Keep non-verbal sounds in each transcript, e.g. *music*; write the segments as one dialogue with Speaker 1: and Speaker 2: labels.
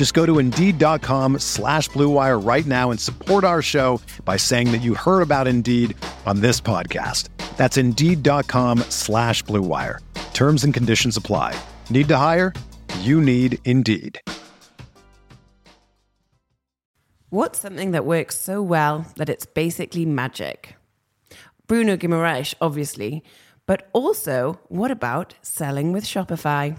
Speaker 1: Just go to Indeed.com slash BlueWire right now and support our show by saying that you heard about Indeed on this podcast. That's Indeed.com slash BlueWire. Terms and conditions apply. Need to hire? You need Indeed.
Speaker 2: What's something that works so well that it's basically magic? Bruno Guimaraes, obviously, but also what about selling with Shopify?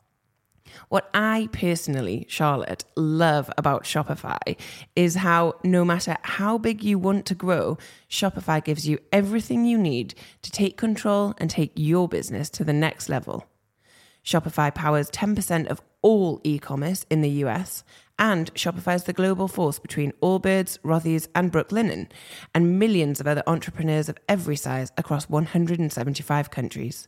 Speaker 2: What I personally, Charlotte, love about Shopify is how no matter how big you want to grow, Shopify gives you everything you need to take control and take your business to the next level. Shopify powers 10% of all e commerce in the US, and Shopify is the global force between Allbirds, Rothy's, and Brooklinen, and millions of other entrepreneurs of every size across 175 countries.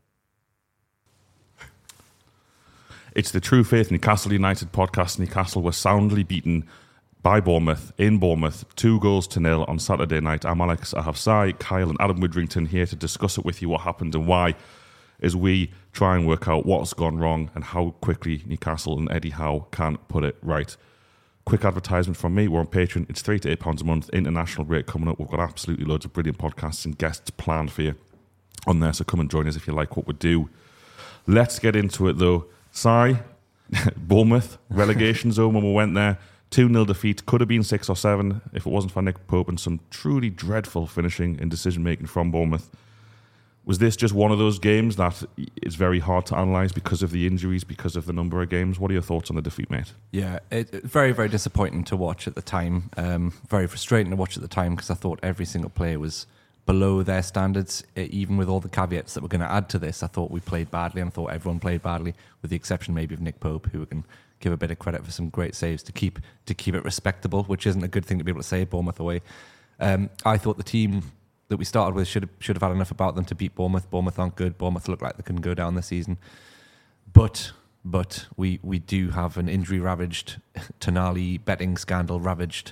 Speaker 3: It's the True Faith Newcastle United podcast. Newcastle were soundly beaten by Bournemouth in Bournemouth, two goals to nil on Saturday night. I'm Alex Ahavsai, Kyle and Adam Widdrington here to discuss it with you, what happened and why, as we try and work out what's gone wrong and how quickly Newcastle and Eddie Howe can put it right. Quick advertisement from me. We're on Patreon. It's three to eight pounds a month. International break coming up. We've got absolutely loads of brilliant podcasts and guests planned for you on there. So come and join us if you like what we do. Let's get into it though. Sorry, *laughs* Bournemouth relegation zone when we went there. 2 0 defeat. Could have been 6 or 7 if it wasn't for Nick Pope and some truly dreadful finishing and decision making from Bournemouth. Was this just one of those games that is very hard to analyse because of the injuries, because of the number of games? What are your thoughts on the defeat, mate?
Speaker 4: Yeah, it, very, very disappointing to watch at the time. Um, very frustrating to watch at the time because I thought every single player was below their standards, even with all the caveats that we're going to add to this. I thought we played badly, and thought everyone played badly, with the exception maybe of Nick Pope, who can give a bit of credit for some great saves to keep to keep it respectable, which isn't a good thing to be able to say Bournemouth away. Um, I thought the team that we started with should have, should have had enough about them to beat Bournemouth. Bournemouth aren't good. Bournemouth look like they can go down this season, but but we we do have an injury ravaged, *laughs* Tonali betting scandal ravaged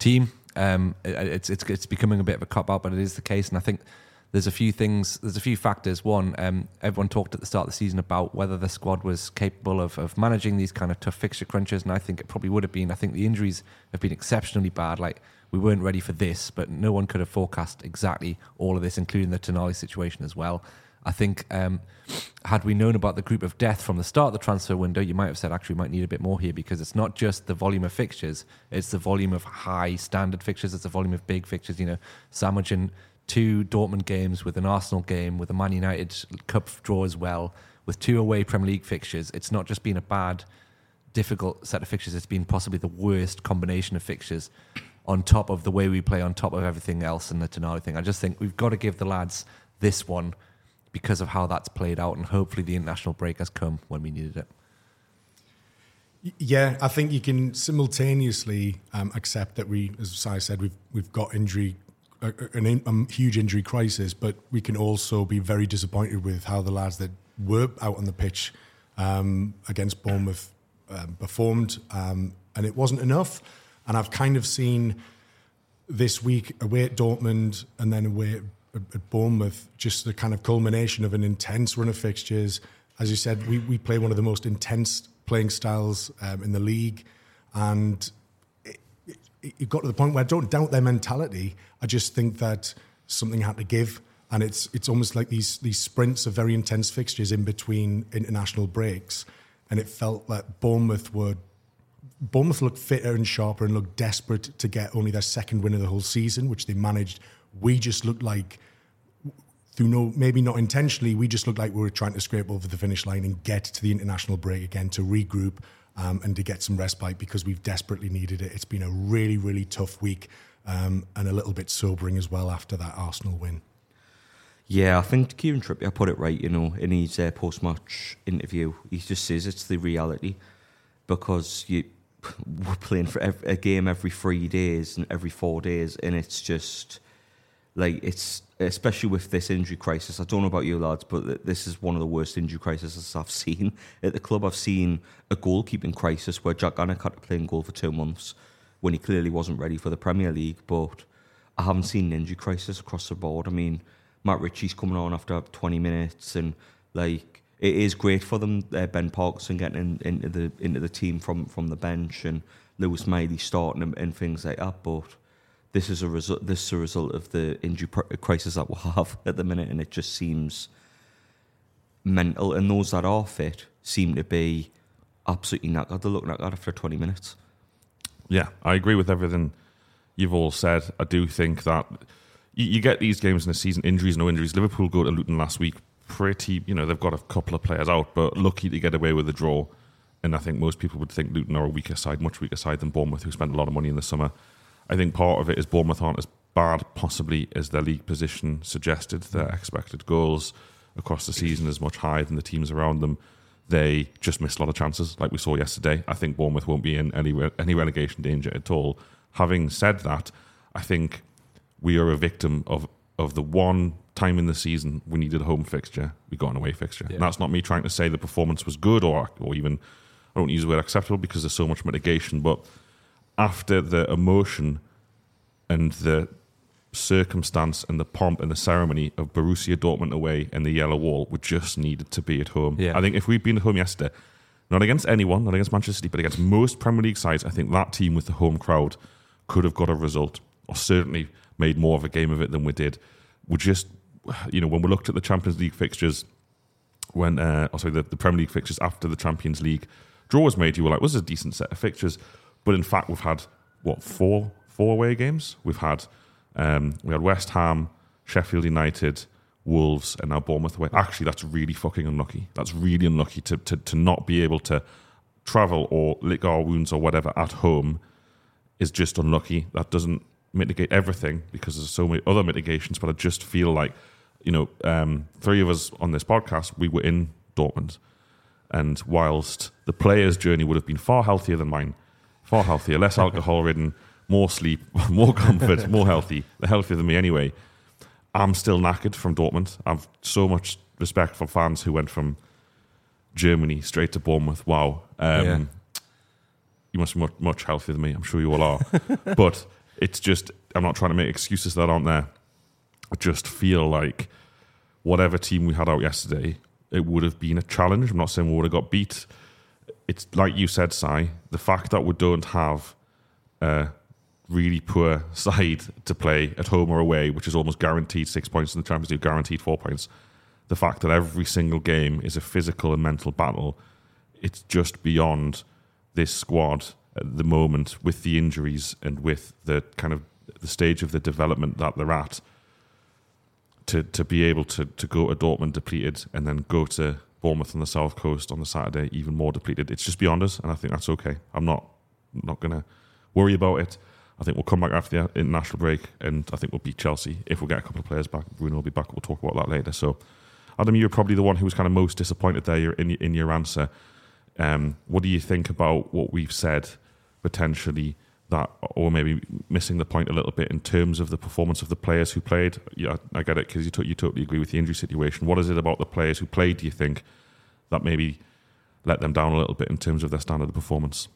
Speaker 4: team. Um, it, it's it's it's becoming a bit of a cop out, but it is the case, and I think there's a few things, there's a few factors. One, um, everyone talked at the start of the season about whether the squad was capable of, of managing these kind of tough fixture crunches, and I think it probably would have been. I think the injuries have been exceptionally bad. Like we weren't ready for this, but no one could have forecast exactly all of this, including the Tonali situation as well. I think um, had we known about the group of death from the start of the transfer window, you might have said actually we might need a bit more here because it's not just the volume of fixtures, it's the volume of high standard fixtures, it's the volume of big fixtures. You know, sandwiching two Dortmund games, with an Arsenal game, with a Man United Cup draw as well, with two away Premier League fixtures. It's not just been a bad, difficult set of fixtures. It's been possibly the worst combination of fixtures on top of the way we play, on top of everything else and the Tonali thing. I just think we've got to give the lads this one because of how that's played out, and hopefully the international break has come when we needed it.
Speaker 5: Yeah, I think you can simultaneously um, accept that we, as I said, we've we've got injury, a, a, a, huge injury crisis, but we can also be very disappointed with how the lads that were out on the pitch um, against Bournemouth um, performed, um, and it wasn't enough. And I've kind of seen this week away at Dortmund and then away at, at Bournemouth, just the kind of culmination of an intense run of fixtures. As you said, we, we play one of the most intense playing styles um, in the league, and it, it, it, got to the point where I don't doubt their mentality. I just think that something had to give, and it's it's almost like these these sprints of very intense fixtures in between international breaks, and it felt that Bournemouth were. Bournemouth looked fitter and sharper and looked desperate to get only their second win of the whole season, which they managed. We just looked like through no maybe not intentionally, we just looked like we were trying to scrape over the finish line and get to the international break again to regroup um, and to get some respite because we've desperately needed it. It's been a really really tough week um, and a little bit sobering as well after that Arsenal win.
Speaker 6: Yeah, I think Kieran Trippier put it right. You know, in his uh, post-match interview, he just says it's the reality because you *laughs* we're playing for a game every three days and every four days, and it's just like it's especially with this injury crisis. I don't know about you lads, but this is one of the worst injury crises *laughs* I've seen at the club. I've seen a goalkeeping crisis where Jak Alnwick had to play in goal for two months when he clearly wasn't ready for the Premier League. But I haven't seen an injury crisis across the board. I mean, Matt Ritchie's coming on after 20 minutes, and like it is great for them. Uh, ben Parkinson getting in, into the into the team from from the bench, and Lewis Miley starting and, and things like that, but this is a result. This is a result of the injury crisis that we'll have at the minute, and it just seems mental. And those that are fit seem to be absolutely knackered. They look knackered after twenty minutes.
Speaker 3: Yeah, I agree with everything you've all said. I do think that you, you get these games in the season, injuries, no injuries. Liverpool go to Luton last week, pretty. You know, they've got a couple of players out, but lucky to get away with a draw. And I think most people would think Luton are a weaker side, much weaker side than Bournemouth, who spent a lot of money in the summer. I think part of it is Bournemouth aren't as bad, possibly, as their league position suggested. Their mm. expected goals across the season is much higher than the teams around them. They just missed a lot of chances, like we saw yesterday. I think Bournemouth won't be in any any relegation danger at all. Having said that, I think we are a victim of of the one time in the season we needed a home fixture, we got an away fixture. Yeah. And that's not me trying to say the performance was good or or even I don't use the word acceptable because there's so much mitigation, but after the emotion and the circumstance and the pomp and the ceremony of Borussia Dortmund away and the yellow wall, we just needed to be at home. Yeah. I think if we'd been at home yesterday, not against anyone, not against Manchester City, but against most Premier League sides, I think that team with the home crowd could have got a result or certainly made more of a game of it than we did. We just, you know, when we looked at the Champions League fixtures, when, uh, oh, sorry, the, the Premier League fixtures after the Champions League draw was made, you were like, was well, a decent set of fixtures. But in fact, we've had what four four away games. We've had um, we had West Ham, Sheffield United, Wolves, and now Bournemouth away. Actually, that's really fucking unlucky. That's really unlucky to to, to not be able to travel or lick our wounds or whatever at home is just unlucky. That doesn't mitigate everything because there's so many other mitigations. But I just feel like you know, um, three of us on this podcast, we were in Dortmund. And whilst the player's journey would have been far healthier than mine, far healthier, less alcohol ridden, more sleep, *laughs* more comfort, more healthy. They're healthier than me anyway. I'm still knackered from Dortmund. I've so much respect for fans who went from Germany straight to Bournemouth. Wow. Um, yeah. You must be much, much healthier than me. I'm sure you all are. *laughs* but it's just, I'm not trying to make excuses that aren't there. I just feel like whatever team we had out yesterday, it would have been a challenge. I'm not saying we would have got beat it's like you said, Si, the fact that we don't have a really poor *laughs* side to play at home or away, which is almost guaranteed six points in the Champions League, guaranteed four points. The fact that every single game is a physical and mental battle, it's just beyond this squad at the moment with the injuries and with the kind of the stage of the development that they're at. to to be able to to go to Dortmund depleted and then go to Bournemouth on the south coast on the Saturday even more depleted. It's just beyond us, and I think that's okay. I'm not not to worry about it. I think we'll come back after the international break, and I think we'll beat Chelsea if we get a couple of players back. Bruno will be back. We'll talk about that later. So, Adam, you're probably the one who was kind of most disappointed there in in your answer. Um, what do you think about what we've said potentially? That, or maybe missing the point a little bit in terms of the performance of the players who played. Yeah, I get it because you, t- you totally agree with the injury situation. What is it about the players who played? Do you think that maybe let them down a little bit in terms of their standard of performance?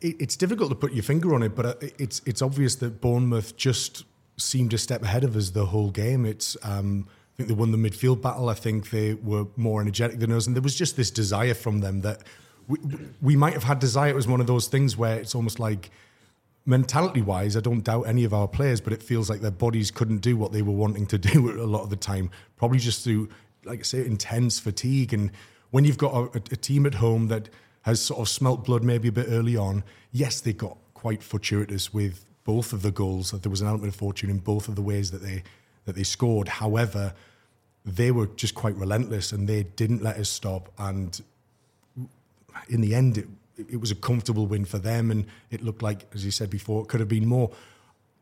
Speaker 5: It's difficult to put your finger on it, but uh, it's it's obvious that Bournemouth just seemed a step ahead of us the whole game. It's um, I think they won the midfield battle. I think they were more energetic than us, and there was just this desire from them that we, we might have had desire. It was one of those things where it's almost like mentality wise, I don't doubt any of our players, but it feels like their bodies couldn't do what they were wanting to *laughs* do a lot of the time. Probably just through, like I say, intense fatigue. And when you've got a, a team at home that has sort of smelt blood maybe a bit early on, yes, they got quite fortuitous with both of the goals. There was an element of fortune in both of the ways that they that they scored. However, they were just quite relentless and they didn't let us stop. And in the end, it, it was a comfortable win for them, and it looked like, as you said before, it could have been more.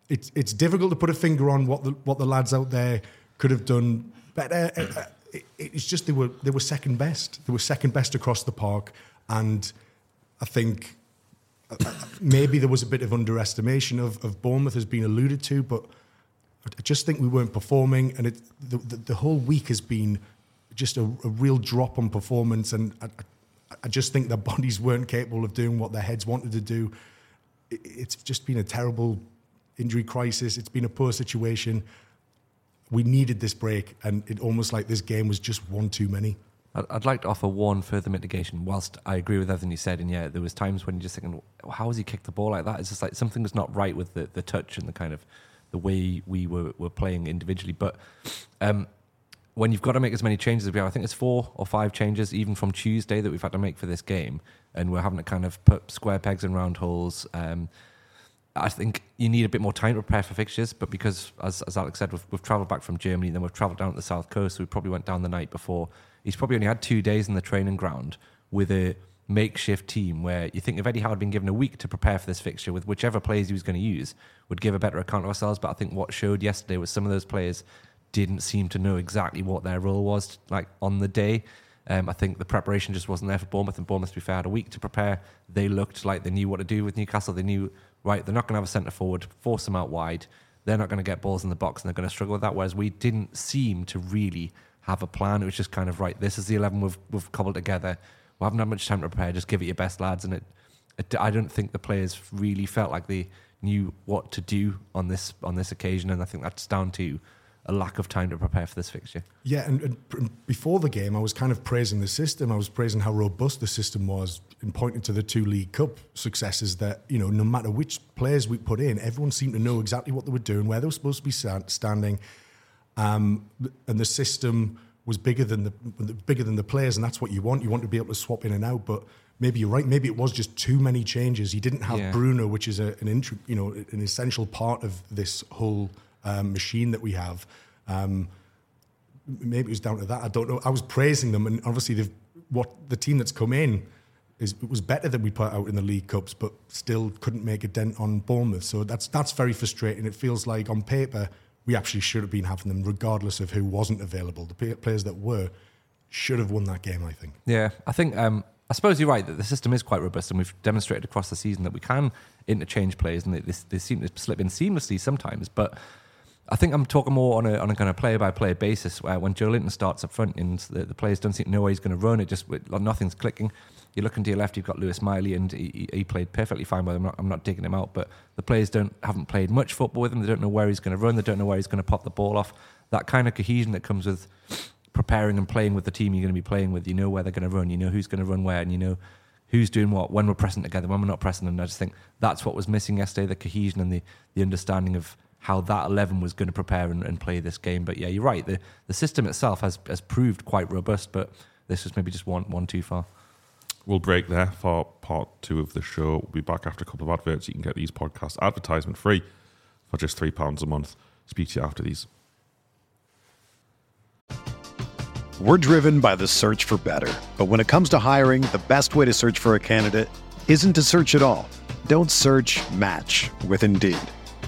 Speaker 5: It's it's difficult to put a finger on what the what the lads out there could have done better. Uh, it, it's just they were they were second best. They were second best across the park, and I think uh, uh, maybe there was a bit of underestimation of, of Bournemouth has been alluded to, but I just think we weren't performing, and it, the, the, the whole week has been just a, a, real drop on performance, and I, I just think their *laughs* bodies weren't capable of doing what their heads wanted to do. It's just been a terrible injury crisis. It's been a poor situation. We needed this break, and it almost like this game was just one too many.
Speaker 4: I'd like to offer one further mitigation. Whilst I agree with everything you said, and yeah, there was times when you're just thinking, "How has he kicked the ball like that?" It's just like something was not right with the, the touch and the kind of the way we were, were playing individually. But um, when you've got to make as many changes as we have, I think it's four or five changes even from Tuesday that we've had to make for this game, and we're having to kind of put square pegs in round holes. Um, I think you need a bit more time to prepare for fixtures, but because, as, as Alex said, we've, we've travelled back from Germany, and then we've travelled down to the south coast, so we probably went down the night before. He's probably only had two days in the training ground with a makeshift team where you think if Eddie Howe had been given a week to prepare for this fixture with whichever players he was going to use, would give a better account of ourselves. But I think what showed yesterday was some of those players didn't seem to know exactly what their role was like on the day. Um, I think the preparation just wasn't there for Bournemouth, and Bournemouth, to be fair, had a week to prepare. They looked like they knew what to do with Newcastle. They knew, right, they're not going to have a centre forward, force them out wide. They're not going to get balls in the box, and they're going to struggle with that. Whereas we didn't seem to really have a plan. It was just kind of, right, this is the 11 we've, we've cobbled together. We haven't had much time to prepare. Just give it your best, lads. And it, it, I don't think the players really felt like they knew what to do on this on this occasion, and I think that's down to a lack of time to prepare for this fixture.
Speaker 5: Yeah, and, and, before the game, I was kind of praising the system. I was praising how robust the system was, and pointing to the two League Cup successes. That you know, no matter which players we put in, everyone seemed to know exactly what they were doing, where they were supposed to be standing, um, and the system was bigger than the bigger than the players, and that's what you want. You want to be able to swap in and out, but. Maybe you're right. Maybe it was just too many changes. He didn't have yeah. Bruno, which is a, an you know an essential part of this whole um, machine that we have. Um, maybe it was down to that. I don't know. I was praising them, and obviously, they've what the team that's come in is it was better than we put out in the League Cups, but still couldn't make a dent on Bournemouth. So that's that's very frustrating. It feels like on paper we actually should have been having them, regardless of who wasn't available. The players that were should have won that game. I think.
Speaker 4: Yeah, I think. Um, I suppose you're right that the system is quite robust, and we've demonstrated across the season that we can interchange players, and they, they seem to slip in seamlessly sometimes. But I think I'm talking more on a, on a kind of player by player basis where when Joelinton starts up front and the, the players don't seem to know where he's going to run, it just nothing's clicking. You're looking to your left, you've got Lewis Miley, and he, he played perfectly fine him. I'm not, I'm not digging him out, but the players don't haven't played much football with him. They don't know where he's going to run. They don't know where he's going to pop the ball off. That kind of cohesion that comes with preparing and playing with the team you're going to be playing with. You know where they're going to run. You know who's going to run where, and you know who's doing what when we're pressing together, when we're not pressing. And I just think that's what was missing yesterday: the cohesion and the the understanding of how that 11 was going to prepare and, and, play this game. But yeah, you're right. The, the system itself has, has proved quite robust, but this was maybe just one, one too far.
Speaker 3: We'll break there for part two of the show. We'll be back after a couple of adverts. You can get these podcasts advertisement free for just £3 a month. Speak to you after these.
Speaker 1: We're driven by the search for better. But when it comes to hiring, the best way to search for a candidate isn't to search at all. Don't search match with Indeed.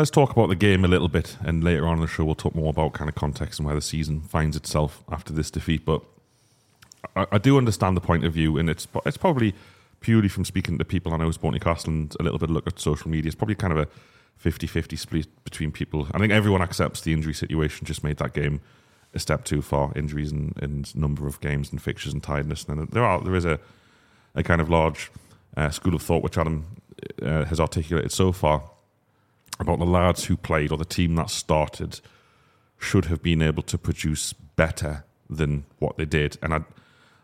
Speaker 3: Let's talk about the game a little bit, and later on in the show, we'll talk more about kind of context and where the season finds itself after this defeat. But I, I do understand the point of view, and it's it's probably purely from speaking to people I know who support Newcastle and a little bit look at social media. It's probably kind of a 50 50 split between people. I think everyone accepts the injury situation just made that game a step too far. Injuries and, and number of games and fixtures and tiredness. And there are there is a, a kind of large uh, school of thought which Adam uh, has articulated so far about the lads who played or the team that started should have been able to produce better than what they did. And I,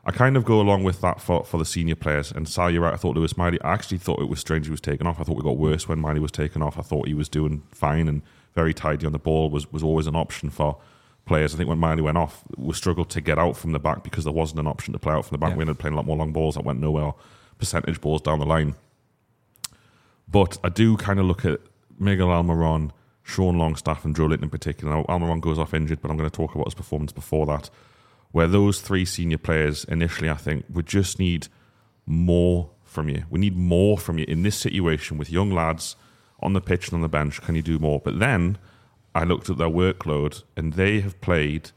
Speaker 3: I kind of go along with that for, for the senior players. And Sal, you're right. I thought Lewis Miley, I actually thought it was strange he was taken off. I thought we got worse when Miley was taken off. I thought he was doing fine and very tidy on the ball, was, was always an option for players. I think when Miley went off, we struggled to get out from the back because there wasn't an option to play out from the back.
Speaker 4: Yeah.
Speaker 3: We ended up playing a lot more long balls that went nowhere, percentage balls down the line. But I do kind of look at Miguel Almiron, Sean Longstaff, and Joelinton in particular. Now, Almiron goes off injured, but I'm going to talk about his performance before that, where those three senior players initially, I think, would just need more from you. We need more from you in this situation with young lads on the pitch and on the bench. Can you do more? But then I looked at their workload, and they have played,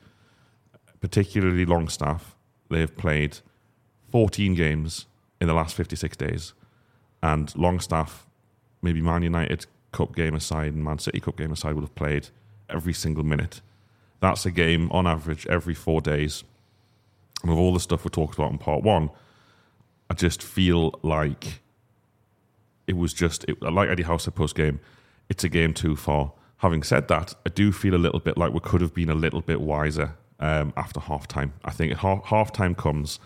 Speaker 3: particularly Longstaff, they have played 14 games in the last 56 days. And Longstaff, maybe Man United Cup game aside and Man City Cup game aside, would have played every single minute. That's a game on average every four days. And with all the stuff we talked about in part one, I just feel like it was just, it, like Eddie Howe said post game, it's a game too far. Having said that, I do feel a little bit like we could have been a little bit wiser um, after half time. I think half, time comes,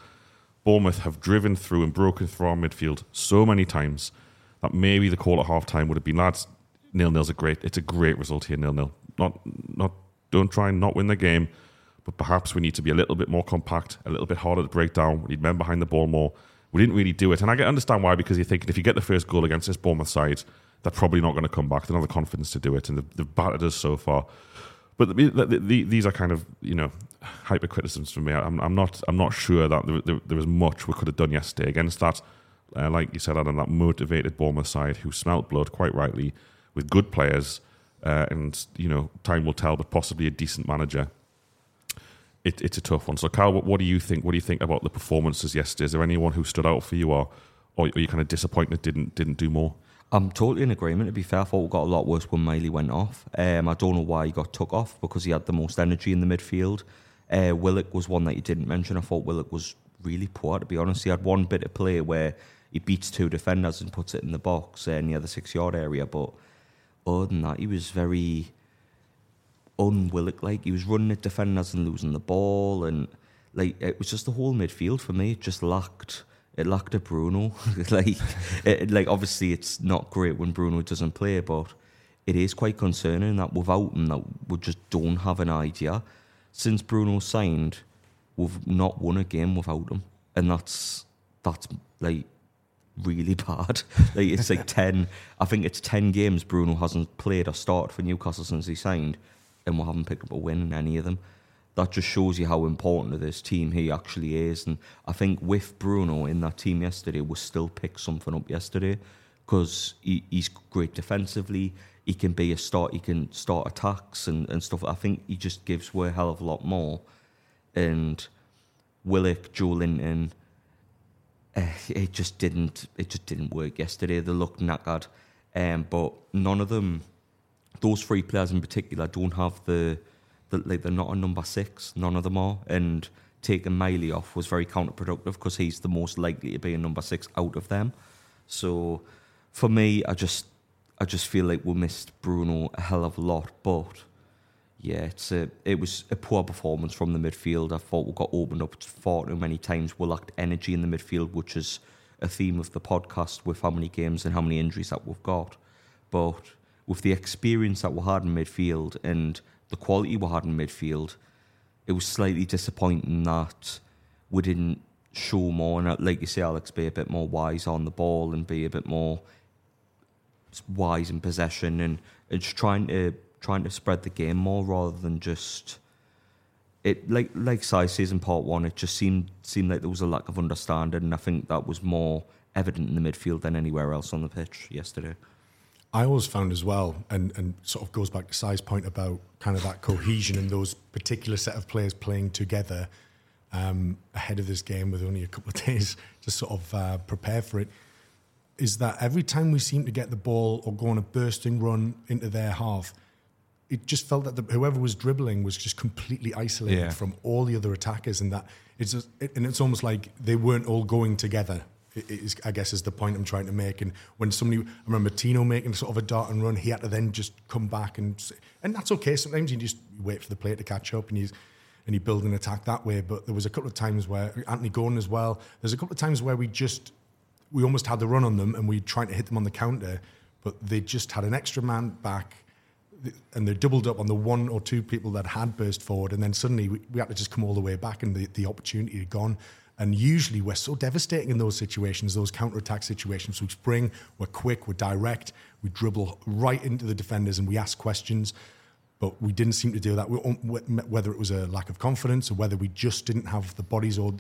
Speaker 3: Bournemouth have driven through and broken through our midfield so many times that maybe the call at half time would have been lads, nil nil's a great it's a great result here, nil nil. Not not don't try and not win the game, but perhaps we need to be a little bit more compact, a little bit harder to break down. We need men behind the ball more. We didn't really do it. And I can understand why, because you're thinking if you get the first goal against this Bournemouth side, they're probably not going to come back. They don't have the confidence to do it, and they've, they've battered us so far. But the, the, the, these are kind of you know hyper criticisms for me. I'm, I'm not I'm not sure that there, there, there was much we could have done yesterday against that. Uh, like you said, Adam, that motivated Bournemouth side who smelt blood quite rightly with good players, uh, and you know time will tell, but possibly a decent manager. It, it's a tough one. So, Carl, what, what do you think? What do you think about the performances yesterday? Is there anyone who stood out for you, or or are you kind of disappointed didn't didn't do more?
Speaker 6: I'm totally in agreement. To be fair, I thought we got a lot worse when Miley went off. Um, I don't know why he got took off because he had the most energy in the midfield. Uh, Willock was one that you didn't mention. I thought Willock was really poor, to be honest. He had one bit of play where he beats two defenders and puts it in the box uh, near the six yard area. But other than that, he was very unwilling. Like he was running at defenders and losing the ball, and like it was just the whole midfield for me. It just lacked. It lacked a Bruno. *laughs* like, it, like obviously it's not great when Bruno doesn't play, but it is quite concerning that without him, that we just don't have an idea. Since Bruno signed, we've not won a game without him, and that's that's like really *laughs* bad. like it's like *laughs* ten. I think it's ten games Bruno hasn't played or started for Newcastle since he signed, and we haven't picked up a win in any of them. That just shows you how important to this team he actually is. And I think with Bruno in that team yesterday, we still picked something up yesterday because he, he's great defensively. He can be a start. He can start attacks and, and stuff. I think he just gives away a hell of a lot more. And Willock, Joelinton, uh, it just didn't. It just didn't work yesterday. They looked knackered, um, but none of them, those three players in particular, don't have the, the like they're not a number six. None of them are, and taking Miley off was very counterproductive because he's the most likely to be a number six out of them. So, for me, I just, I just feel like we missed Bruno a hell of a lot, but yeah, it's a, it was a poor performance from the midfield. I thought we got opened up far too many times. We lacked energy in the midfield, which is a theme of the podcast with how many games and how many injuries that we've got. But with the experience that we had in midfield and the quality we had in midfield, it was slightly disappointing that we didn't show more. And uh, like you say, Alex, be a bit more wise on the ball and be a bit more wise in possession and, and just trying to trying to spread the game more rather than just it like like Si says in part one, it just seemed seemed like there was a lack of understanding, and I think that was more evident in the midfield than anywhere else on the pitch yesterday.
Speaker 5: I always found as well, and, and sort of goes back to Si's point about kind of that cohesion and those particular set of players playing together um, ahead of this game with only a couple of *laughs* days to sort of uh, prepare for it. Is that every time we seem to get the ball or go on a bursting run into their half, it just felt that the, whoever was dribbling was just completely isolated
Speaker 4: Yeah.
Speaker 5: from all the other attackers, and that it's just, it, and it's almost like they weren't all going together. Is, I guess is the point I'm trying to make. And when somebody, I remember Tino making sort of a dart and run, he had to then just come back and and that's okay. Sometimes you just wait for the player to catch up and you and you build an attack that way. But there was a couple of times where Anthony Gordon as well. There's a couple of times where we just we almost had the run on them and we tried to hit them on the counter, but they just had an extra man back and they doubled up on the one or two people that had burst forward, and then suddenly we, we had to just come all the way back, and the, the opportunity had gone. And usually we're so devastating in those situations, those counter-attack situations. We spring, we're quick, we're direct, we dribble right into the defenders, and we ask questions. But we didn't seem to do that. We, um, whether it was a lack of confidence or whether we just didn't have the bodies or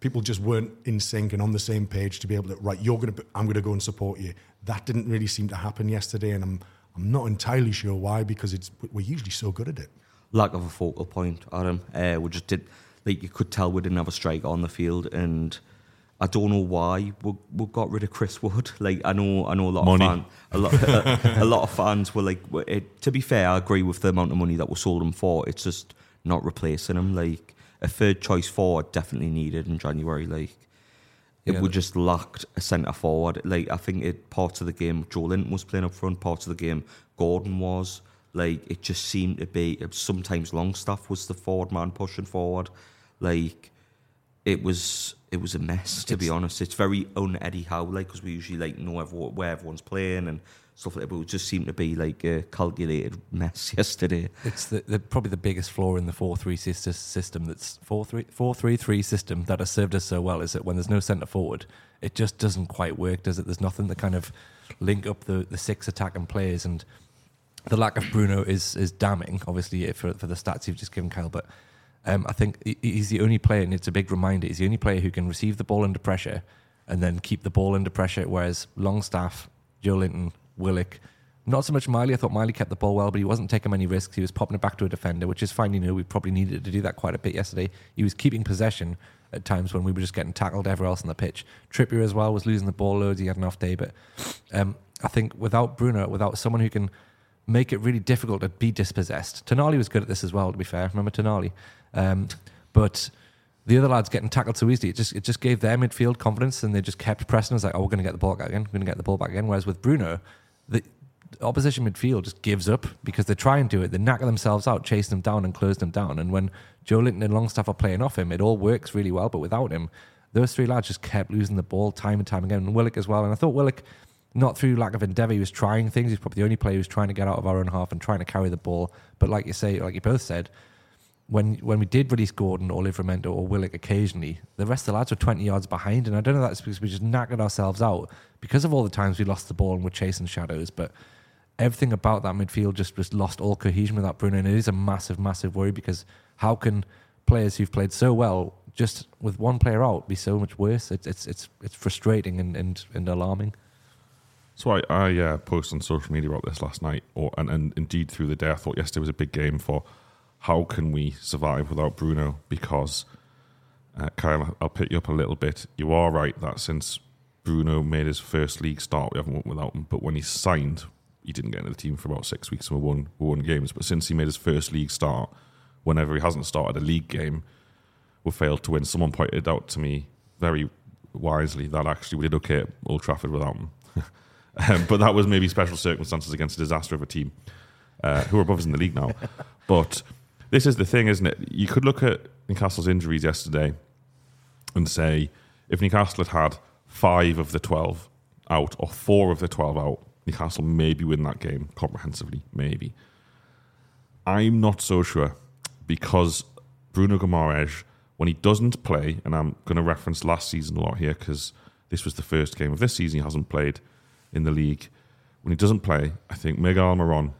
Speaker 5: people just weren't in sync and on the same page to be able to right. You're gonna, I'm gonna go and support you. That didn't really seem to happen yesterday, and I'm I'm not entirely sure why because it's we're usually so good at it.
Speaker 6: lack of a focal point, Adam. Uh, we just did, like you could tell we didn't have a striker on the field, and I don't know why we, we got rid of Chris Wood. *laughs* Like I know, I know a lot
Speaker 3: Money.
Speaker 6: of fans, a lot, a, *laughs* a lot of fans were like, it, to be fair, I agree with the amount of money that we sold him for. It's just not replacing him. Like a third choice forward definitely needed in January. Like. It
Speaker 4: Yeah,
Speaker 6: would just lacked a centre forward. Like I think it parts of the game, Joelinton was playing up front. Parts of the game, Gordon was. Like it just seemed to be. Sometimes Longstaff was the forward man pushing forward. Like it was. It was a mess to be honest. It's very un Eddie Howe like because we usually like know everyone, where everyone's playing and stuff like that. But it just seemed to be like a calculated mess *laughs* yesterday.
Speaker 4: It's the, the probably the biggest flaw in the four three system that's four three four three three system that has served us so well is that when there's no centre forward, it just doesn't quite work, does it? There's nothing to kind of link up the, the six attacking players and the lack of Bruno is is damning, obviously for for the stats you've just given, Kyle. But um, I think he's the only player, and it's a big reminder. He's the only player who can receive the ball under pressure and then keep the ball under pressure. Whereas Longstaff, Joelinton, Willock, not so much Miley. I thought Miley kept the ball well, but he wasn't taking many risks. He was popping it back to a defender, which is fine. You know, we probably needed to do that quite a bit yesterday. He was keeping possession at times when we were just getting tackled everywhere else on the pitch. Trippier as well was losing the ball loads. He had an off day, but um, I think without Bruno, without someone who can make it really difficult to be dispossessed. Tonali was good at this as well, to be fair. Remember Tonali? Um, but the other lads getting tackled so easily, it just it just gave their midfield confidence and they just kept pressing us like, oh, we're going to get the ball back again. We're going to get the ball back again. Whereas with Bruno, the opposition midfield just gives up because they try and do it. They knacker themselves out, chase them down and close them down. And when Joelinton and Longstaff are playing off him, it all works really well. But without him, those three lads just kept losing the ball time and time again. And Willock as well. And I thought Willock, not through lack of endeavour, he was trying things. He's probably the only player who's trying to get out of our own half and trying to carry the ball. But like you say, like you both said, when when we did release Gordon or Livramento or Willock occasionally, the rest of the lads were 20 yards behind. And I don't know that's because we just knackered ourselves out because of all the times we lost the ball and we're chasing shadows. But everything about that midfield just, just lost all cohesion without Bruno. And it is a massive, massive worry because how can players who've played so well just with one player out be so much worse? It's it's it's, it's frustrating and, and, and alarming.
Speaker 3: So I, I uh, posted on social media about this last night, or and, and indeed through the day. I thought yesterday was a big game for how can we survive without Bruno? Because, uh, Kyle, I'll pick you up a little bit. You are right that since Bruno made his first league start, we haven't won without him. But when he signed, he didn't get into the team for about six weeks and we won, we won games. But since he made his first league start, whenever he hasn't started a league game, we failed to win. Someone pointed out to me very wisely that actually we did okay at Old Trafford without him. *laughs* um, but that was maybe special circumstances against a disaster of a team uh, who are above us in the league now. *laughs* But this is the thing, isn't it? You could look at Newcastle's injuries yesterday and say if Newcastle had had five of the 12 out or four of the 12 out, Newcastle maybe win that game comprehensively, maybe. I'm not so sure because Bruno Guimaraes, when he doesn't play, and I'm going to reference last season a lot here because this was the first game of this season he hasn't played in the league. When he doesn't play, I think Miguel Almiron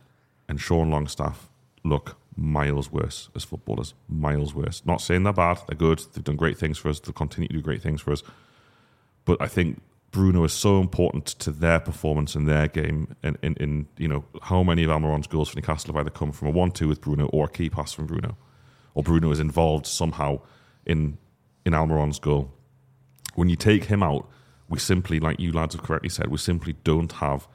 Speaker 3: and Sean Longstaff look miles worse as footballers. Miles worse. Not saying they're bad. They're good. They've done great things for us. They'll continue to do great things for us. But I think Bruno is so important to their performance in their game. In, in, in you know, how many of Almiron's goals for Newcastle have either come from a one-two with Bruno or a key pass from Bruno, or Bruno is involved somehow in in Almiron's goal. When you take him out, we simply, like you lads have correctly said, we simply don't have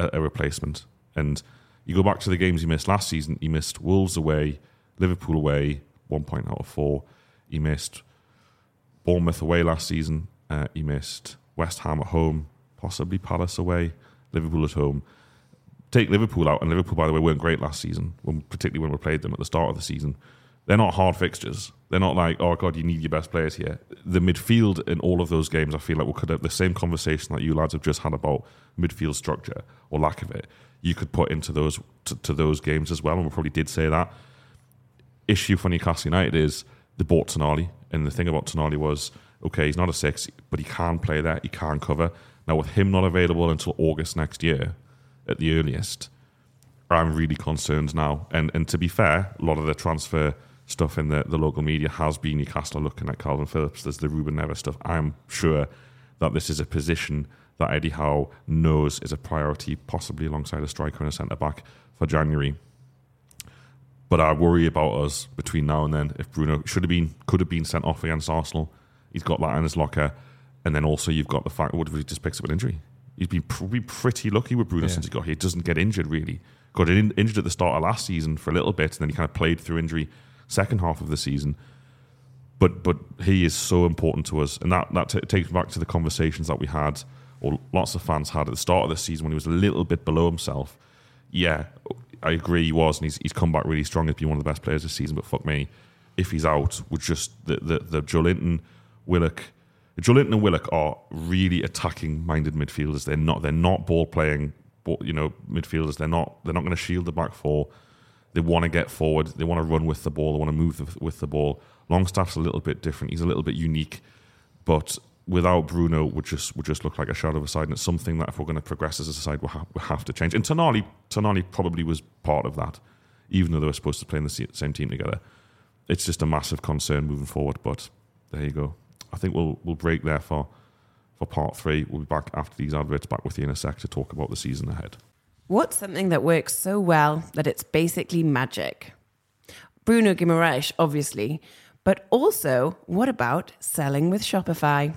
Speaker 3: a, a replacement. And you go back to the games he missed last season. He missed Wolves away, Liverpool away, one point out of four. He missed Bournemouth away last season. Uh, he missed West Ham at home, possibly Palace away, Liverpool at home. Take Liverpool out, and Liverpool, by the way, weren't great last season, when, particularly when we played them at the start of the season. They're not hard fixtures. They're not like, oh god, you need your best players here. The midfield in all of those games, I feel like we could have the same conversation that you lads have just had about midfield structure or lack of it. You could put into those to, to those games as well, and we probably did say that. Issue for Newcastle United is they bought Tonali, and the thing about Tonali was, okay, he's not a six, but he can play there, he can cover. Now with him not available until August next year, at the earliest, I'm really concerned now. And and to be fair, a lot of the transfer stuff in the, the local media has been Newcastle looking at Kalvin Phillips. There's the Ruben Neves stuff. I'm sure that this is a position that Eddie Howe knows is a priority, possibly alongside a striker and a centre back for January. But I worry about us between now and then. If Bruno should have been, could have been sent off against Arsenal, he's got that in his locker. And then also you've got the fact, what if he just picks up an injury? He's been probably pretty lucky with Bruno
Speaker 4: Yeah.
Speaker 3: since he got here. He doesn't get injured really. Got in, injured at the start of last season for a little bit, and then he kind of played through injury second half of the season. But but he is so important to us, and that that t- takes me back to the conversations that we had, or lots of fans had at the start of the season when he was a little bit below himself. Yeah, I agree he was, and he's he's come back really strong. He's been one of the best players this season. But fuck me, if he's out, with just the the, the Joelinton, Willock, Joelinton and Willock are really attacking minded midfielders. They're not they're not ball playing, you know, midfielders. They're not they're not going to shield the back four. They want to get forward. They want to run with the ball. They want to move with the ball. Longstaff's a little bit different. He's a little bit unique, but without Bruno, would just would just look like a shadow of a side. And it's something that if we're going to progress as a side, we have, we have to change. And Tonali, Tonali probably was part of that, even though they were supposed to play in the same team together. It's just a massive concern moving forward. But there you go. I think we'll we'll break there for for part three. We'll be back after these adverts. Back with you in a sec to talk about the season ahead.
Speaker 2: What's something that works so well that it's basically magic? Bruno Guimaraes, obviously, but also what about selling with Shopify?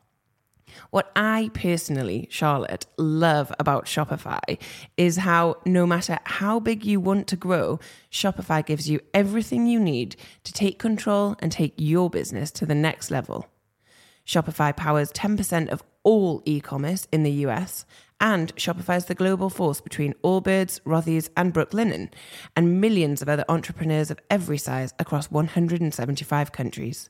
Speaker 2: What I personally, Charlotte, love about Shopify is how no matter how big you want to grow, Shopify gives you everything you need to take control and take your business to the next level. Shopify powers 10% of all e commerce in the US, and Shopify is the global force between Allbirds, Rothy's, and Brooklinen, and millions of other entrepreneurs of every size across 175 countries.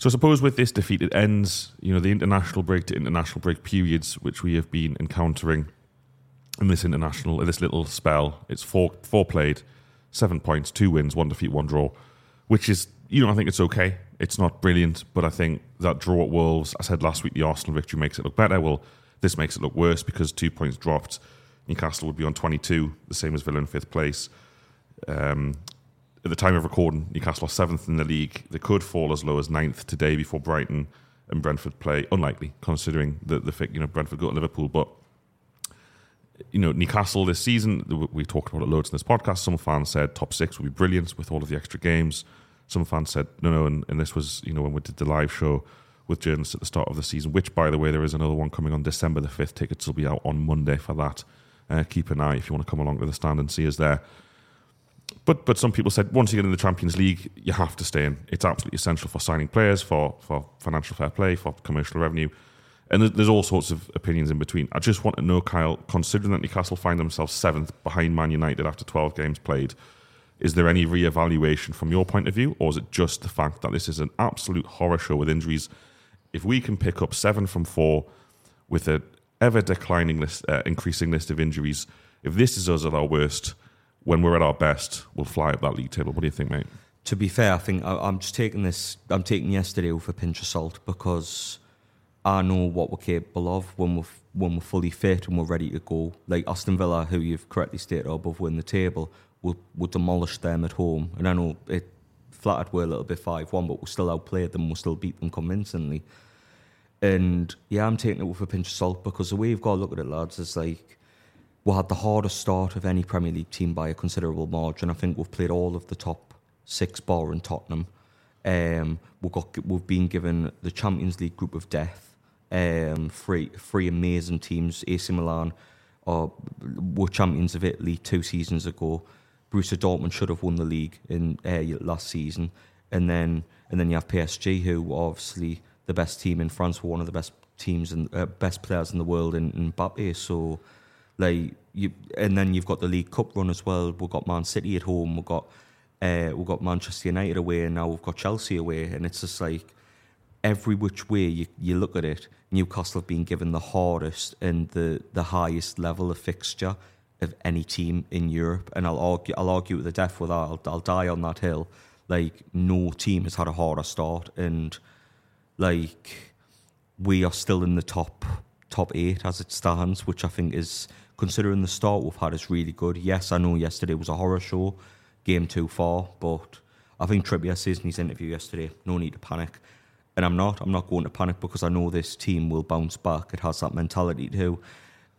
Speaker 3: So suppose with this defeat, it ends, you know, the international break to international break periods which we have been encountering in this international, in this little spell. It's four four played, seven points, two wins, one defeat, one draw, which is, you know, I think it's okay. It's not brilliant, but I think that draw at Wolves, I said last week, the Arsenal victory makes it look better. Well, this makes it look worse because two points dropped. Newcastle would be on 22, the same as Villa in fifth place. Um, at the time of recording, Newcastle are seventh in the league. They could fall as low as ninth today before Brighton and Brentford play. Unlikely, considering the the you know Brentford go to Liverpool, but you know Newcastle this season. We talked about it loads in this podcast. Some fans said top six would be brilliant with all of the extra games. Some fans said no, no, and, and this was you know when we did the live show with journalists at the start of the season. Which, by the way, there is another one coming on December the fifth. Tickets will be out on Monday for that. Uh, keep an eye if you want to come along to the stand and see us there. But but some people said once you get in the Champions League, you have to stay in. It's absolutely essential for signing players, for for financial fair play, for commercial revenue, and there's, there's all sorts of opinions in between. I just want to know, Kyle, considering that Newcastle find themselves seventh behind Man United after 12 games played, is there any re-evaluation from your point of view, or is it just the fact that this is an absolute horror show with injuries? If we can pick up seven from four with an ever declining list, uh, increasing list of injuries, if this is us at our worst when we're at our best, we'll fly up that league table. What do you think, mate?
Speaker 6: To be fair, I think I, I'm just taking this. I'm taking yesterday with a pinch of salt because I know what we're capable of when we're when we're fully fit and we're ready to go. Like Aston Villa, who you've correctly stated are above win the table, we'll, we'll demolish them at home. And I know it flattered we're a little bit five one, but we still outplayed them. We'll still beat them convincingly. And yeah, I'm taking it with a pinch of salt because the way you've got to look at it, lads, is like we had the hardest start of any Premier League team by a considerable margin. I think we've played all of the top six bar in Tottenham. Um, we've got we've been given the Champions League group of death. Um, three three amazing teams. AC Milan are were champions of Italy two seasons ago. Borussia Dortmund should have won the league in uh, last season, and then and then you have PSG, who are obviously the best team in France, were one of the best teams and uh, best players in the world in, in Mbappe. So like you, and then you've got the League Cup run as well. We've got Man City at home. We've got uh, we've got Manchester United away, and now we've got Chelsea away. And it's just like every which way you, you look at it, Newcastle have been given the hardest and the, the highest level of fixture of any team in Europe. And I'll argue I'll argue with the death with that. I'll, I'll die on that hill. Like no team has had a harder start, and like we are still in the top top eight as it stands, which I think is considering the start we've had is really good. Yes, I know yesterday was a horror show, game too far, but I think Trippier says in his interview yesterday, no need to panic. And I'm not. I'm not going to panic because I know this team will bounce back. It has that mentality too.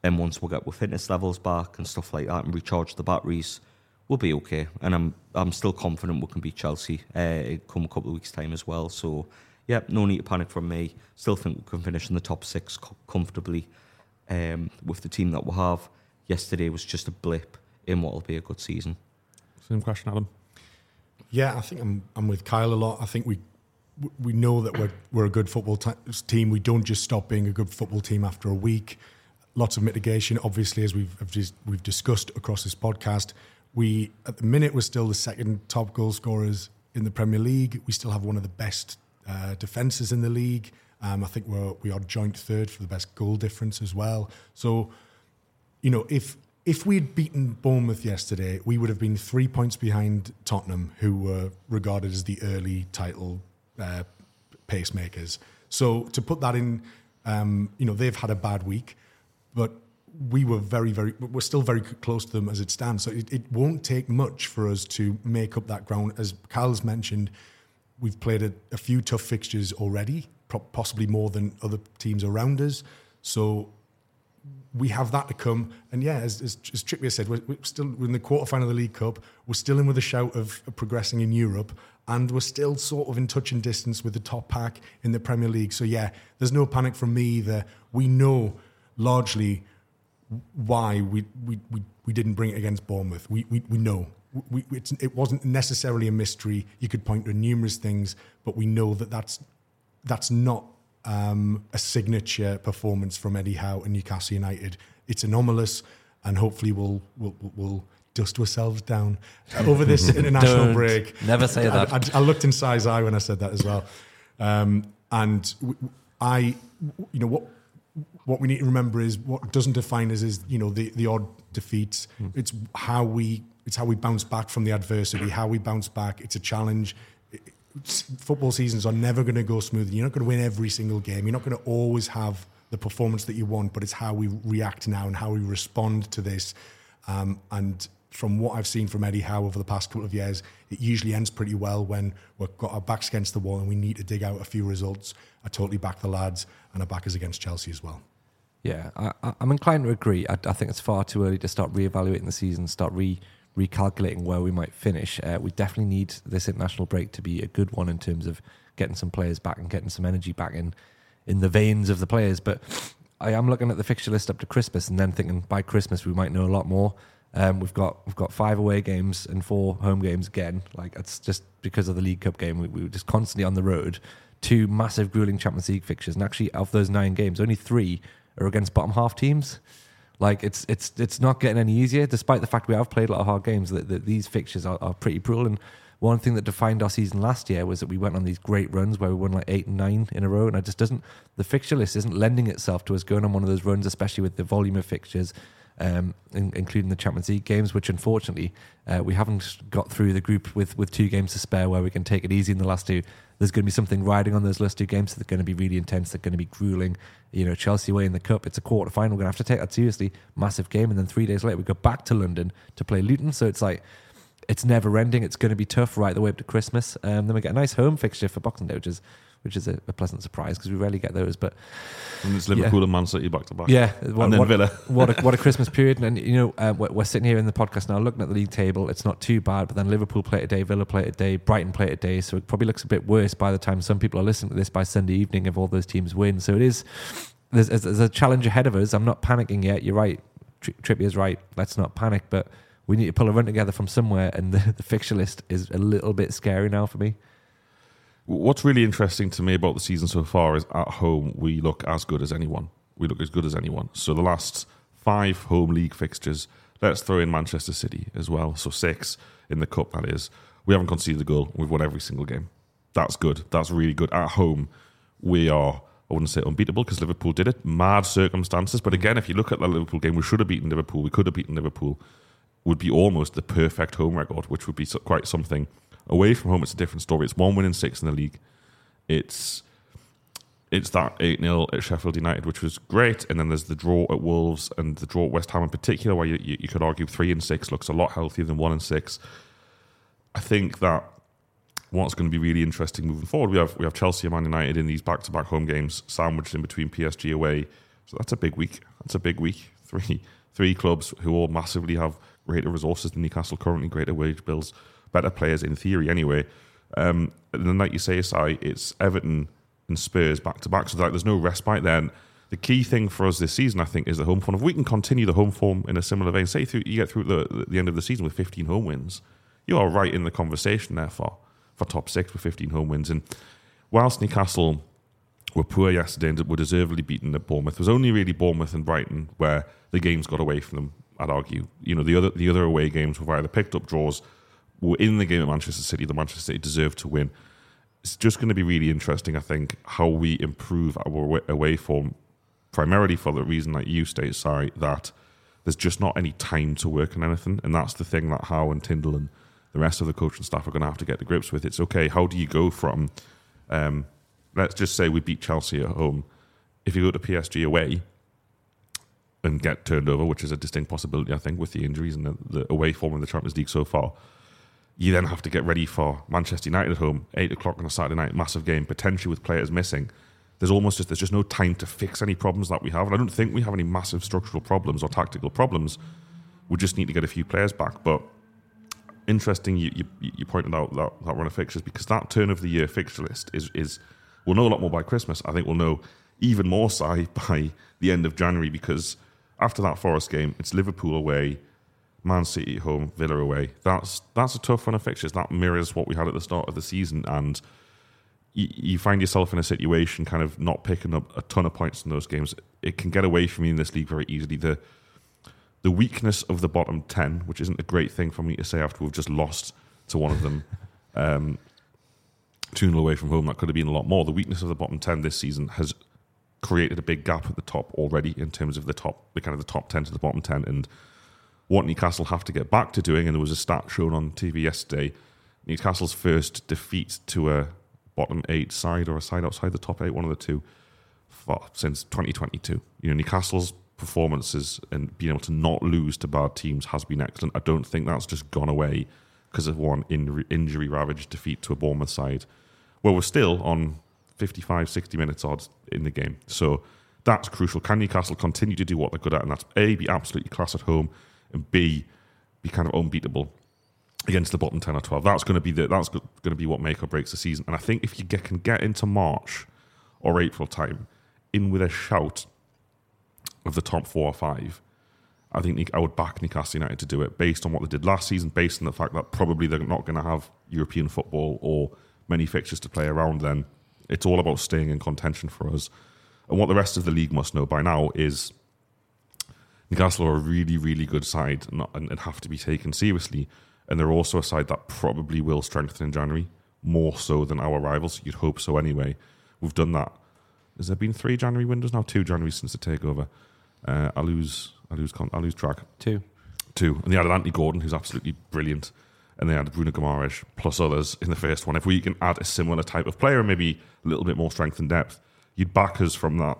Speaker 6: And once we get with fitness levels back and stuff like that and recharge the batteries, we'll be okay. And I'm I'm still confident we can beat Chelsea uh, come a couple of weeks' time as well. So, yeah, no need to panic from me. Still think we can finish in the top six comfortably um, with the team that we have. Yesterday was just a blip in what will be a good season.
Speaker 3: Same question, Adam.
Speaker 5: Yeah, I think I'm I'm with Kyle a lot. I think we we know that we're we're a good football t- team. We don't just stop being a good football team after a week. Lots of mitigation, obviously, as we've we've discussed across this podcast. We at the minute we're still the second top goal scorers in the Premier League. We still have one of the best uh, defenses in the league. Um, I think we're we are joint third for the best goal difference as well. So, you know, if if we'd beaten Bournemouth yesterday, we would have been three points behind Tottenham, who were regarded as the early title uh, pacemakers. So to put that in, um, you know, they've had a bad week, but we were very, very, we're still very close to them as it stands. So it, it won't take much for us to make up that ground. As Carl's mentioned, we've played a, a few tough fixtures already, possibly more than other teams around us. So we have that to come. And yeah, as, as, as Trippier said, we're, we're still we're in the quarterfinal of the League Cup. We're still in with a shout of progressing in Europe, and we're still sort of in touch and distance with the top pack in the Premier League. So yeah, there's no panic from me either. We know largely why we we, we, we didn't bring it against Bournemouth. We we, we know. We, it wasn't necessarily a mystery. You could point to numerous things, but we know that that's that's not um, a signature performance from Eddie Howe and Newcastle United. It's anomalous, and hopefully we'll we'll, we'll dust ourselves down *laughs* over this international break.
Speaker 4: Never say
Speaker 5: I,
Speaker 4: that.
Speaker 5: I, I looked in Si's eye when I said that as well, um, and I, you know what. What we need to remember is what doesn't define us is you know the, the odd defeats. It's how we it's how we bounce back from the adversity, how we bounce back. It's a challenge football seasons are never going to go smoothly. You're not going to win every single game. You're not going to always have the performance that you want, but it's how we react now and how we respond to this. Um, and from what I've seen from Eddie Howe over the past couple of years, it usually ends pretty well when we've got our backs against the wall and we need to dig out a few results. I totally back the lads and I back us against Chelsea as well.
Speaker 4: Yeah, I, I'm inclined to agree. I, I think it's far too early to start re-evaluating the season, start re recalculating where we might finish. Uh, we definitely need this international break to be a good one in terms of getting some players back and getting some energy back in in the veins of the players. But I am looking at the fixture list up to Christmas and then thinking by Christmas we might know a lot more. Um, we've got we've got five away games and four home games again. Like it's just because of the League Cup game, we, we were just constantly on the road. Two massive grueling Champions League fixtures, and actually of those nine games, only three are against bottom half teams. Like it's it's it's not getting any easier, despite the fact we have played a lot of hard games. That, that these fixtures are, are pretty brutal. And one thing that defined our season last year was that we went on these great runs where we won like eight and nine in a row, and I just doesn't. The fixture list isn't lending itself to us going on one of those runs, especially with the volume of fixtures. Um, in, including the Champions League games, which unfortunately uh, we haven't got through the group with, with two games to spare where we can take it easy in the last two. There's going to be something riding on those last two games that are going to be really intense. They're going to be grueling. You know, Chelsea away in the cup. It's a quarter final. We're going to have to take that seriously. Massive game, and then three days later we go back to London to play Luton. So it's like it's never ending. It's going to be tough right the way up to Christmas. Um, then we get a nice home fixture for Boxing Day, which is which is a, a pleasant surprise because we rarely get those. But
Speaker 3: And it's Liverpool and Man City back to back.
Speaker 4: yeah, what,
Speaker 3: and then
Speaker 4: what,
Speaker 3: Villa. *laughs*
Speaker 4: what a, what a Christmas period! And you know, uh, we're, we're sitting here in the podcast now, looking at the league table. It's not too bad, but then Liverpool play today, Villa play today, Brighton play today. So it probably looks a bit worse by the time some people are listening to this by Sunday evening if all those teams win. So it is there's, there's a challenge ahead of us. I'm not panicking yet. You're right. Tri- Trippier's right. Let's not panic, but we need to pull a run together from somewhere. And *laughs* the, the fixture list is a little bit scary now for me.
Speaker 3: What's really interesting to me about the season so far is at home we look as good as anyone. We look as good as anyone. So the last five home league fixtures, let's throw in Manchester City as well. So six in the cup that is. We haven't conceded a goal. We've won every single game. That's good. That's really good. At home, we are. I wouldn't say unbeatable because Liverpool did it. Mad circumstances, but again, if you look at the Liverpool game, we should have beaten Liverpool. We could have beaten Liverpool. Would be almost the perfect home record, which would be quite something. Away from home, it's a different story. It's one win in six in the league. It's it's that 8 0 at Sheffield United, which was great. And then there's the draw at Wolves and the draw at West Ham in particular, where you, you, you could argue 3 and 6 looks a lot healthier than 1 and 6. I think that what's going to be really interesting moving forward, we have we have Chelsea and Man United in these back to back home games, sandwiched in between PSG away. So that's a big week. That's a big week. Three three clubs who all massively have greater resources than Newcastle currently, greater wage bills, better players in theory anyway. Um, and then, like you say, Si, it's Everton and Spurs back to back. So like, there's no respite there. The key thing for us this season, I think, is the home form. If we can continue the home form in a similar vein, say through you get through the, the end of the season with 15 home wins, you are right in the conversation there for, for top six with 15 home wins. And whilst Newcastle were poor yesterday and were deservedly beaten at Bournemouth, it was only really Bournemouth and Brighton where the games got away from them. I'd argue, you know, the other the other away games were either picked up draws, were in the game at Manchester City. The Manchester City deserved to win. It's just going to be really interesting, I think, how we improve our away- form, primarily for the reason that you state, sorry, that there's just not any time to work on anything, and that's the thing that Howe and Tindall and the rest of the coaching staff are going to have to get to grips with. It's okay. How do you go from, um, let's just say we beat Chelsea at home. If you go to PSG away and get turned over, which is a distinct possibility, I think, with the injuries and the, the away form in the Champions League so far, you then have to get ready for Manchester United at home, eight o'clock on a Saturday night, massive game, potentially with players missing. There's almost just there's just no time to fix any problems that we have, and I don't think we have any massive structural problems or tactical problems. We just need to get a few players back. But interesting, you you, you pointed out that, that run of fixtures because that turn of the year fixture list is is we'll know a lot more by Christmas. I think we'll know even more *laughs* so by the end of January because after that Forest game, it's Liverpool away, Man City home, Villa away. That's that's a tough run of fixtures. That mirrors what we had at the start of the season, and you, you find yourself in a situation kind of not picking up a ton of points in those games. It can get away from you in this league very easily. The the weakness of the bottom ten, which isn't a great thing for me to say after we've just lost to one of them. *laughs* Um, 2 0 away from home, that could have been a lot more. The weakness of the bottom 10 this season has created a big gap at the top already in terms of the top, the kind of the top 10 to the bottom 10. And what Newcastle have to get back to doing, and there was a stat shown on TV yesterday Newcastle's first defeat to a bottom eight side or a side outside the top eight, one of the two, for, since 2022. You know, Newcastle's performances and being able to not lose to bad teams has been excellent. I don't think that's just gone away because of one in, injury ravaged defeat to a Bournemouth side well, we're still on 55, 60 minutes odds in the game. So that's crucial. Can Newcastle continue to do what they're good at? And that's A, be absolutely class at home, and B, be kind of unbeatable against the bottom 10 or 12. That's going to be the, that's going to be what make or breaks the season. And I think if you get, can get into March or April time in with a shout of the top four or five, I think I would back Newcastle United to do it based on what they did last season, based on the fact that probably they're not going to have European football or many fixtures to play around then. It's all about staying in contention for us. And what the rest of the league must know by now is Newcastle are a really, really good side and, and, have to be taken seriously. And they're also a side that probably will strengthen in January, more so than our rivals. You'd hope so anyway. We've done that. Has there been three January windows now? Two January since the takeover. Uh, I lose, I lose, I lose track.
Speaker 4: Two,
Speaker 3: two, and they had Anthony Gordon, who's absolutely brilliant and they had Bruno Guimaraes plus others in the first one. If we can add a similar type of player, maybe a little bit more strength and depth, you'd back us from that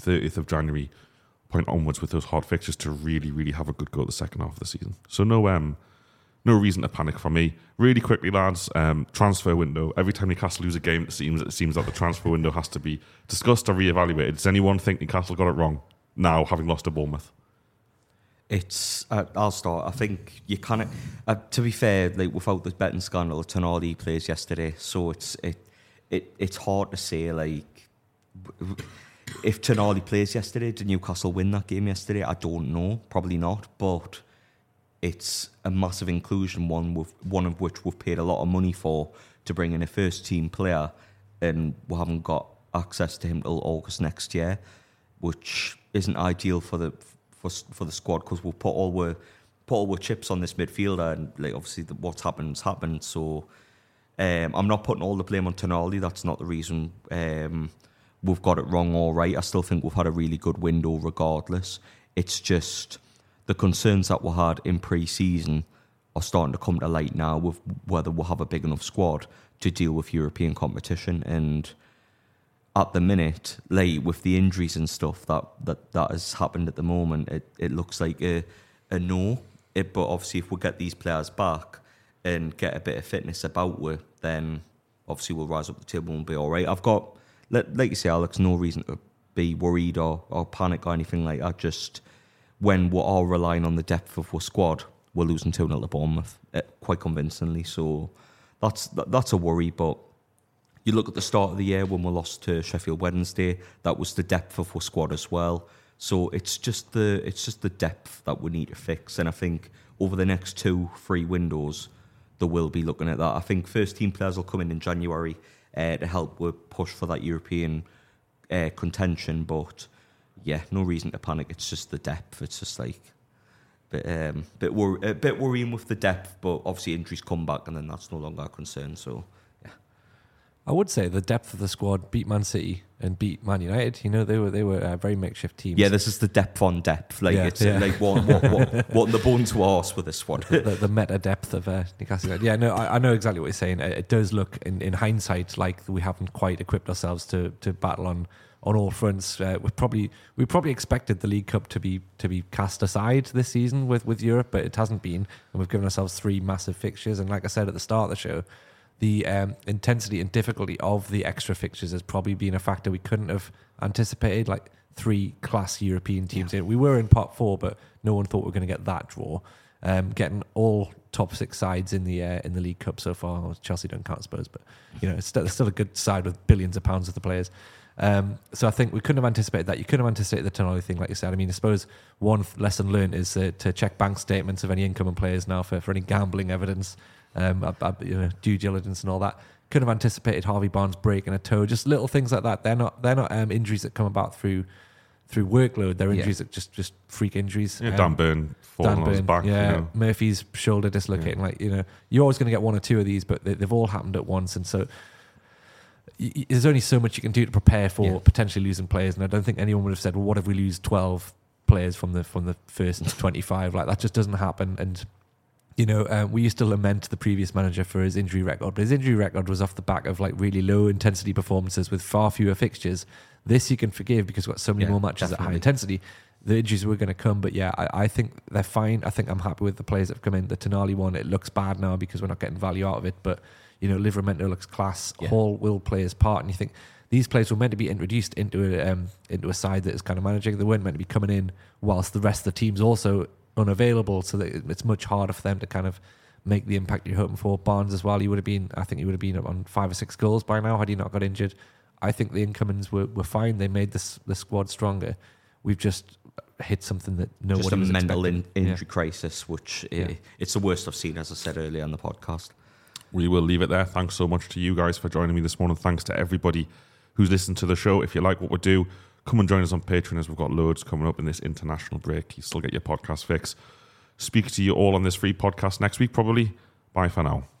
Speaker 3: 30th of January point onwards with those hard fixtures to really, really have a good go at the second half of the season. So no, um, no reason to panic for me. Really quickly, lads, um, transfer window. Every time Newcastle lose a game, it seems it seems that the transfer window has to be discussed or re-evaluated. Does anyone think Newcastle got it wrong now, having lost to Bournemouth?
Speaker 6: It's. Uh, I'll start. I think you kind Uh, to be fair, like without the betting scandal, Tonali plays yesterday, so it's it, it it's hard to say like if Tonali plays yesterday, did Newcastle win that game yesterday? I don't know. Probably not, but it's a massive inclusion. One with one of which we've paid a lot of money for to bring in a first team player, and we haven't got access to him till August next year, which isn't ideal for the for for the squad because we'll put all our put all our chips on this midfielder and like obviously the, what's happened has happened. So um, I'm not putting all the blame on Tonali. That's not the reason um, we've got it wrong or right. I still think we've had a really good window regardless. It's just the concerns that we had in pre-season are starting to come to light now with whether we'll have a big enough squad to deal with European competition and at the minute, like with the injuries and stuff that that, that has happened at the moment, it, it looks like a, a no. It, but obviously, if we get these players back and get a bit of fitness about it, then obviously we'll rise up the table and be all right. I've got, like you say, Alex, no reason to be worried or, or panic or anything like that. Just when we're all relying on the depth of our squad, we're losing 2 0 to Bournemouth uh, quite convincingly. So that's that's a worry, but you look at the start of the year when we lost to Sheffield Wednesday, that was the depth of our squad as well. So it's just the it's just the depth that we need to fix. And I think over the next two, three windows, there will be looking at that. I think first team players will come in in January uh, to help with push for that European uh, contention. But yeah, no reason to panic. It's just the depth. It's just like bit um, bit wor- a bit worrying with the depth. But obviously injuries come back, and then that's no longer a concern. So
Speaker 4: I would say the depth of the squad beat Man City and beat Man United. You know, they were they were uh, very makeshift teams.
Speaker 6: Yeah, this is the depth on depth. Like
Speaker 4: Yeah,
Speaker 6: it's
Speaker 4: yeah.
Speaker 6: like what what what, what the bone to arse with this one. *laughs*
Speaker 4: the, the meta depth of uh, Newcastle. Yeah, no, I, I know exactly what you're saying. It, it does look, in, in hindsight, like we haven't quite equipped ourselves to to battle on on all fronts. Uh, we probably we probably expected the League Cup to be to be cast aside this season with with Europe, but it hasn't been, and we've given ourselves three massive fixtures. And like I said at the start of the show. The um, intensity and difficulty of the extra fixtures has probably been a factor we couldn't have anticipated. Like three class European teams in. We were in part four, but no one thought we were going to get that draw. Um, getting all top six sides in the uh, in the League Cup so far. Well, Chelsea don't count, I suppose, but you know it's still, it's still a good side with billions of pounds of the players. Um, so I think we couldn't have anticipated that. You couldn't have anticipated the Tonali thing, like you said. I mean, I suppose one lesson learned is uh, to check bank statements of any incoming players now for, for any gambling evidence, um, ab- ab- you know, due diligence and all that. Couldn't have anticipated Harvey Barnes breaking a toe. Just little things like that. They're not they're not um, injuries that come about through through workload. They're
Speaker 6: Yeah.
Speaker 4: injuries that just just freak injuries.
Speaker 3: Yeah,
Speaker 4: Um,
Speaker 3: Dan Burn falling on his back.
Speaker 4: yeah,
Speaker 3: You know.
Speaker 4: Murphy's shoulder dislocating. Like you know, you're always going to get one or two of these, but they, they've all happened at once, and so y- y- there's only so much you can do to prepare for
Speaker 6: Yeah.
Speaker 4: potentially losing players. And I don't think anyone would have said, "Well, what if we lose 12 players from the from the first 25?" Like that just doesn't happen. And you know, uh, we used to lament the previous manager for his injury record, but his injury record was off the back of like really low intensity performances with far fewer fixtures. This you can forgive because we've got so many
Speaker 6: Yeah,
Speaker 4: more matches at high intensity. The injuries were going to come, but yeah, I, I think they're fine. I think I'm happy with the players that have come in. The Tonali one, it looks bad now because we're not getting value out of it, but you know, Livramento looks class.
Speaker 6: Yeah.
Speaker 4: Hall will play his part, and you think these players were meant to be introduced into a um, into a side that is kind of managing. They weren't meant to be coming in whilst the rest of the team's also unavailable, so that it's much harder for them to kind of make the impact you're hoping for. Barnes as well, he would have been, I think he would have been up on five or six goals by now had he not got injured. I think the incomings were, were fine. They made this the squad stronger. We've just hit something that nobody
Speaker 6: Just a
Speaker 4: was
Speaker 6: mental in,
Speaker 4: expecting. Yeah.
Speaker 6: injury crisis, which uh,
Speaker 4: Yeah.
Speaker 6: it's the worst I've seen, as I said earlier on the podcast.
Speaker 3: we will leave it there. Thanks so much to you guys for joining me this morning. Thanks to everybody who's listened to the show. If you like what we do, come and join us on Patreon as we've got loads coming up in this international break. You still get your podcast fix. Speak to you all on this free podcast next week, probably. Bye for now.